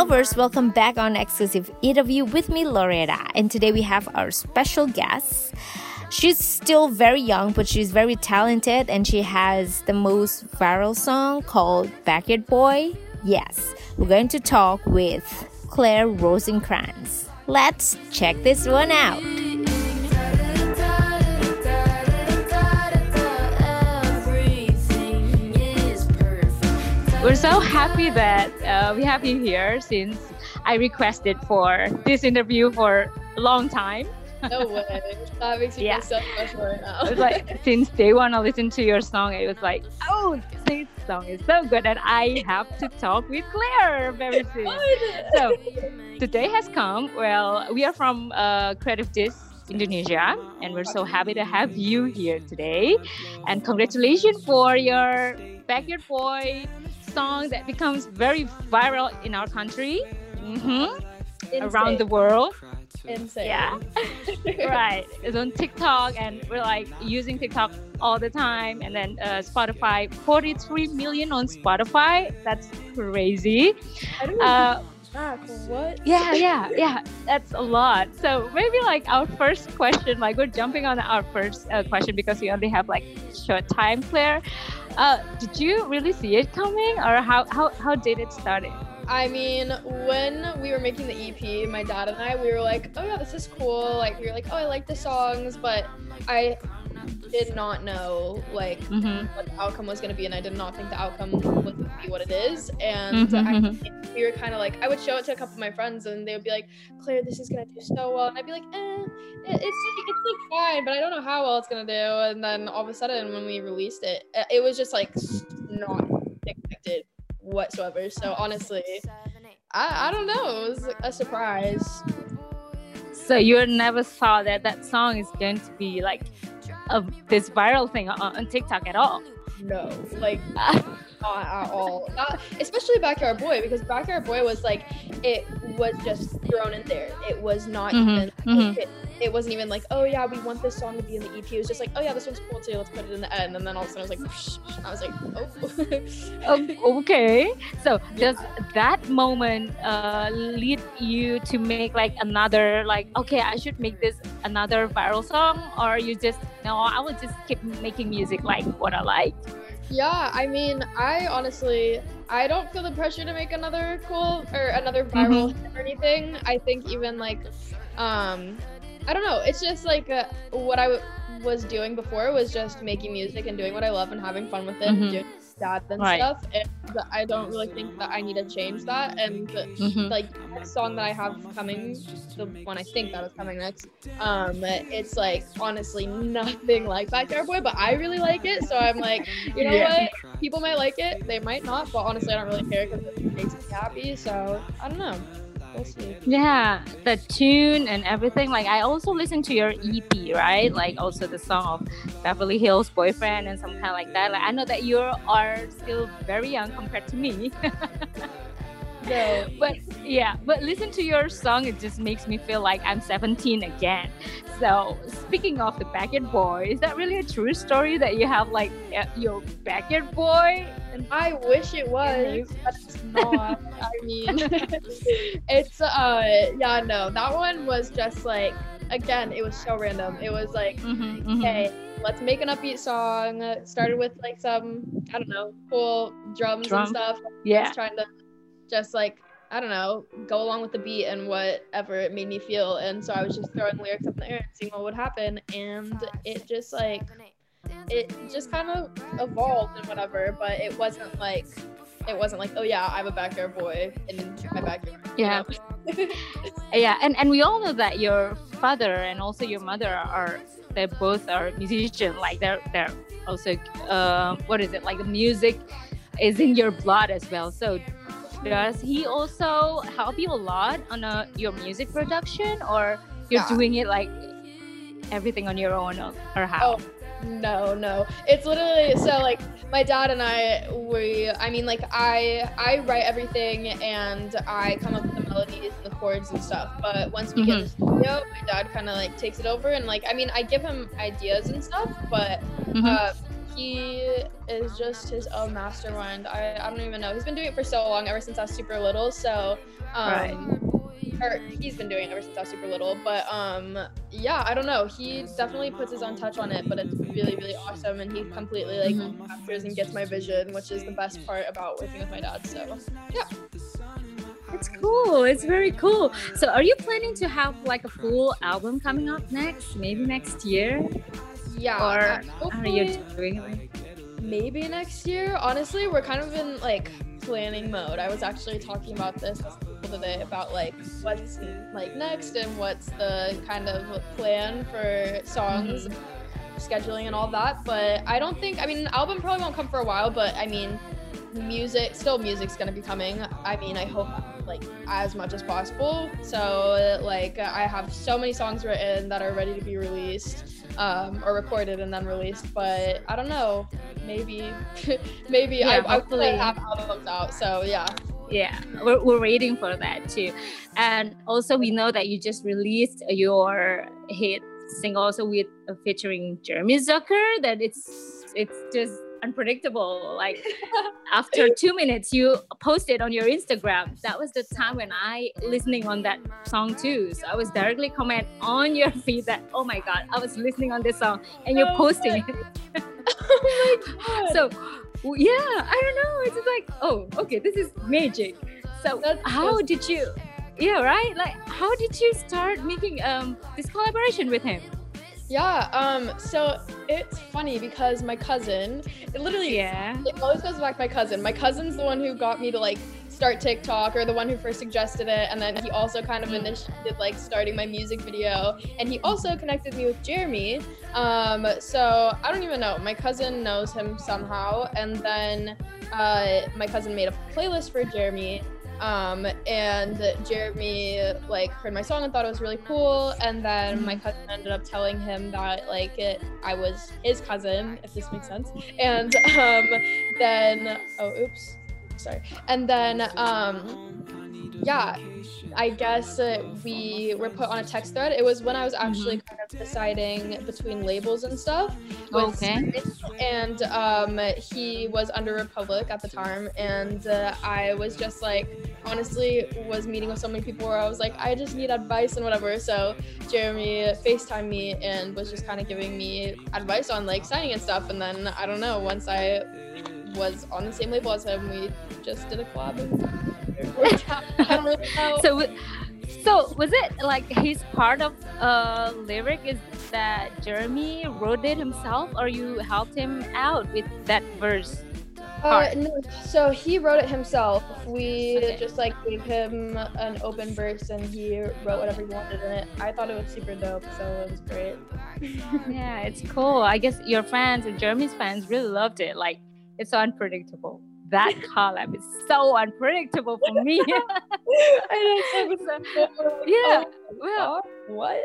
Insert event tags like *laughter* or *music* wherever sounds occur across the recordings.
lovers! Welcome back on exclusive interview with me, Loretta. And today we have our special guest. She's still very young, but she's very talented, and she has the most viral song called Backyard Boy. Yes, we're going to talk with Claire Rosinkranz. Let's check this one out. We're so happy that uh, we have you here since I requested for this interview for a long time. No way. That makes me Yeah. feel so special right now. It was like *laughs* since day one, I listened to your song. It was like, oh, this song is so good, and I have to talk with Claire very soon. So today has come. Well, we are from uh, Creative Disc Indonesia, and we're so happy to have you here today. And congratulations for your Backyard Boy song that becomes very viral in our country, hmm around the world. Insane. Yeah. *laughs* right. It's on TikTok, and we're like using TikTok all the time. And then uh, Spotify, 43 million on Spotify. That's crazy. I don't Uh, back. What? yeah, yeah, yeah. *laughs* That's a lot. So maybe like our first question, like we're jumping on our first uh, question because we only have like short time, Claire. Uh, did you really see it coming, or how how how did it start? I mean, when we were making the EP, my dad and I, we were like, oh yeah, this is cool. Like, we were like, oh, I like the songs, but I did not know like Mm-hmm. what the outcome was going to be, and I did not think the outcome was be what it is. And Mhm, I, we were kind of like, I would show it to a couple of my friends, and they would be like, Claire, this is to do so well, and I'd be like, eh, it's like it's like fine, but I don't know how well it's to do. And then all of a sudden, when we released it, uh, it was just like not expected whatsoever. So honestly, I, I don't know. It was a surprise. So you never saw that that song is going to be like a, this viral thing on, on TikTok at all. No, like *laughs* not at all. Not, especially Backyard Boy because Backyard Boy was like it was just thrown in there. It was not Mhm, even. mhm. It, it wasn't even like, oh yeah, we want this song to be in the EP. It was just like, oh yeah, this one's cool too. Let's put it in the end. And then all of a sudden, I was like, I was like, oh. Oh, *laughs* okay. So does that moment uh, lead you to make like another like okay, I should make this another viral song, or you just no, I will just keep making music like what I like. Yeah, I mean, I honestly, I don't feel the pressure to make another cool or another viral hit or anything. I think even like, um, I don't know. It's just like uh, what I w- was doing before was just making music and doing what I love and having fun with it, Mhm. and doing that and Right. stuff. And I don't really think that I need to change that. And Mhm. like the next song that I have coming, the one I think that is coming next, um, it's like honestly nothing like Backyard Boy, but I really like it. So I'm like, you know Yeah. what? People might like it, they might not, but honestly, I don't really care because it makes me happy. So I don't know. Yeah, the tune and everything. Like I also listened to your EP, right? Like also the song of Beverly Hills Boyfriend and some kind like that. Like I know that you are still very young compared to me. *laughs* No. but yeah, but listen to your song, it just makes me feel like I'm 17 again. So speaking of the backyard boy, is that really a true story that you have like uh, your backyard boy? And I wish it was, but it's not. I *laughs* mean, it's uh, yeah, no, that one was just like, again, it was so random. It was like, Mhm, mhm. okay, let's make an upbeat song. Started with like some, I don't know, cool drums Drum. and stuff. yeah, Just trying to, just like, I don't know, go along with the beat and whatever it made me feel. And so I was just throwing lyrics up in the air and seeing what would happen. And it just like, it just kind of evolved and whatever, but it wasn't like it wasn't like, oh yeah, I'm a backyard boy in my backyard. you Yeah. know? *laughs* yeah, and and we all know that your father and also your mother are they both are musicians. Like they're they're also uh, what is it like the music is in your blood as well. So does he also help you a lot on uh, your music production, or you're Yeah. doing it like everything on your own, or, or how? Oh, No, no. It's literally so like my dad and I we I mean like I I write everything and I come up with the melodies and the chords and stuff. But once we get in the studio, my dad kind of like takes it over and like I mean I give him ideas and stuff, but Mhm. uh, he is just his own mastermind. I, I don't even know. He's been doing it for so long, ever since I was super little. So, um, Right. or he's been doing it ever since I was super little. But um, yeah, I don't know. He definitely puts his own touch on it, but it's really, really awesome, and he completely like Mhm. captures and gets my vision, which is the best part about working with my dad. So yeah. It's cool. It's very cool. So, are you planning to have like a full album coming up next? Maybe next year, Yeah, or are you doing maybe next year. Honestly, we're kind of in like planning mode. I was actually talking about this today about like what's like next and what's the kind of plan for songs, mm-hmm. scheduling and all that. But I don't think I mean an album probably won't come for a while, but I mean music still music's gonna be coming. I mean I hope like as much as possible. So like I have so many songs written that are ready to be released um, or recorded and then released. But I don't know. Maybe, *laughs* maybe Yeah, I, I hopefully. hopefully have albums out. So yeah. Yeah, we're, we're waiting for that too. And also, we know that you just released your hit single also with uh, featuring Jeremy Zucker. That it's it's just unpredictable. Like *laughs* after two minutes, you posted on your Instagram. That was the time when I listening on that song too. So I was directly comment on your *laughs* feed that oh my god, I was listening on this song and you're Oh posting it. *laughs* oh my god. So yeah, I don't know. It's just like, oh, okay, this is magic. So That's how so did you? Yeah, right. Like, how did you start making um this collaboration with him? Yeah, um, so it's funny because my cousin, it literally, Yeah. it always goes back to my cousin. My cousin's the one who got me to like start TikTok or the one who first suggested it. And then he also kind of initiated like starting my music video. And he also connected me with Jeremy. Um, so I don't even know. My cousin knows him somehow. And then uh, my cousin made a playlist for Jeremy. Um, and Jeremy like heard my song and thought it was really cool. And then my cousin ended up telling him that like it, I was his cousin, if this makes sense. And um, then oh oops, sorry. And then um, yeah, I guess uh, we were put on a text thread. It was when I was actually kind of deciding between labels and stuff. with Okay. And um, he was under Republic at the time, and uh, I was just like, honestly, was meeting with so many people where I was like, I just need advice and whatever. So Jeremy Facetimed me and was just kind of giving me advice on like signing and stuff. And then I don't know, once I was on the same label as him, we just did a collab. *laughs* So, so was it like his part of uh lyric is that Jeremy wrote it himself, or you helped him out with that verse? Uh, no, so he wrote it himself. We Okay. just like gave him an open verse and he wrote whatever he wanted in it. I thought it was super dope, so it was great. *laughs* Yeah, it's cool. I guess your fans and Jeremy's fans really loved it. Like, it's so unpredictable. That *laughs* collab is so unpredictable for me. *laughs* I know, so- yeah. Oh, Well, what?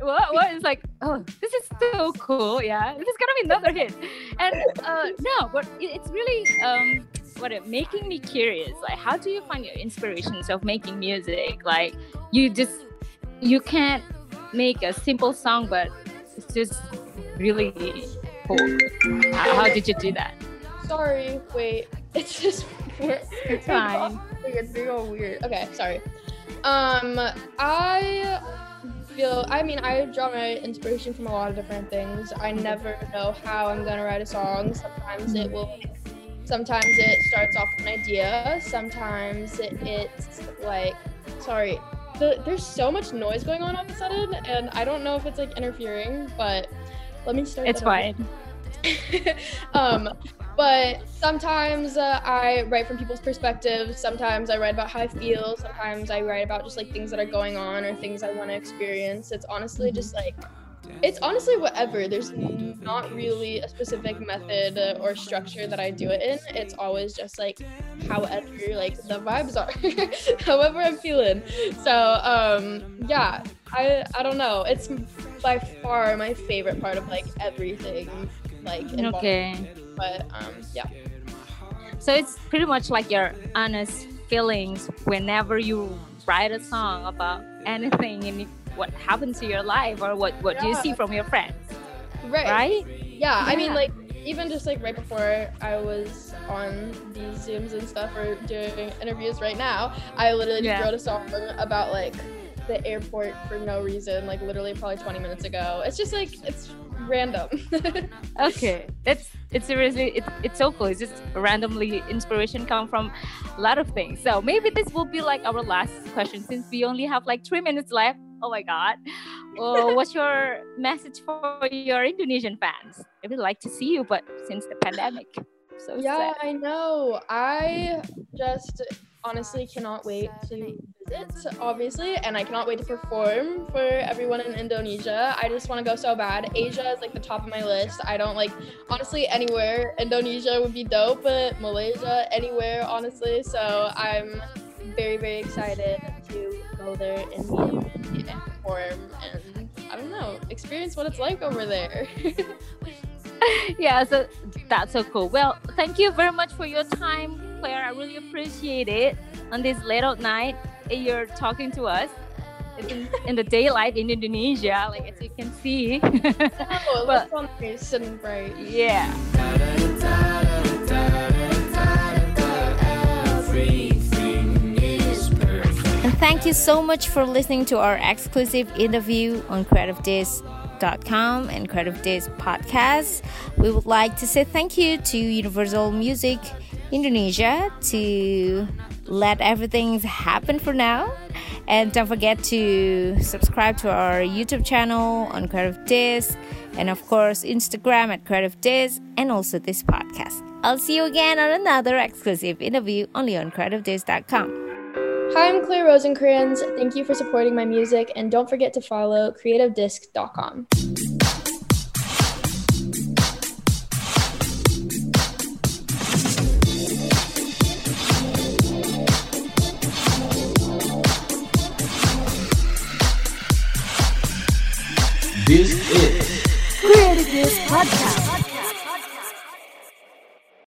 What what is like oh this is so cool yeah this is gonna be another hit and uh no but it, it's really um what it making me curious like how do you find your inspirations of making music like you just you can't make a simple song but it's just really cool how, how did you do that sorry, wait. *laughs* It's just weird. It's fine. It's being all weird. Okay, sorry. Um, I feel. I mean, I draw my inspiration from a lot of different things. I never know how I'm gonna write a song. Sometimes it will. Sometimes it starts off with an idea. Sometimes it, it's like, sorry. The, there's so much noise going on all of a sudden, and I don't know if it's like interfering, but let me start. it's fine *laughs* um, but sometimes uh, I write from people's perspectives. Sometimes I write about how I feel. Sometimes I write about just like things that are going on or things I want to experience. It's honestly just like, it's honestly whatever. There's not really a specific method or structure that I do it in. It's always just like however like the vibes are, *laughs* however I'm feeling. So um, yeah, I I don't know. It's by far my favorite part of like everything like involved. okay But um, yeah. so it's pretty much like your honest feelings whenever you write a song about anything and what happened to your life or what what do you see from your friends Right. right Yeah, I mean, like even just like right before I was on these zooms and stuff or doing interviews right now, I literally just Yeah. wrote a song about like the airport for no reason, like literally probably 20 minutes ago. It's just like it's random. *laughs* okay that's it's seriously it's, it's so cool it's just randomly inspiration come from a lot of things so maybe this will be like our last question since we only have like three minutes left oh my god uh, what's your message for your indonesian fans i would like to see you but since the pandemic so yeah, sad. I know. I just honestly cannot wait to visit, obviously, and I cannot wait to perform for everyone in Indonesia. I just want to go so bad. Asia is like the top of my list. I don't like, honestly, anywhere. Indonesia would be dope, but Malaysia, anywhere, honestly. So I'm very, very excited to go there and meet and perform and I don't know, experience what it's like over there. *laughs* yeah so that's so cool well thank you very much for your time claire i really appreciate it on this late at night you're talking to us in, in the daylight in indonesia like as you can see *laughs* oh, But- it's so nice and bright. yeah And thank you so much for listening to our exclusive interview on creativedisc.com and Creative Disc podcast. We would like to say thank you to Universal Music Indonesia to let everything happen for now. And don't forget to subscribe to our YouTube channel on Creative Disc and of course Instagram at Creative Disc and also this podcast. I'll see you again on another exclusive interview only on creativedisc.com. Hi, I'm Claire Rosinkranz. Thank you for supporting my music, and don't forget to follow creativedisc.com. Podcast.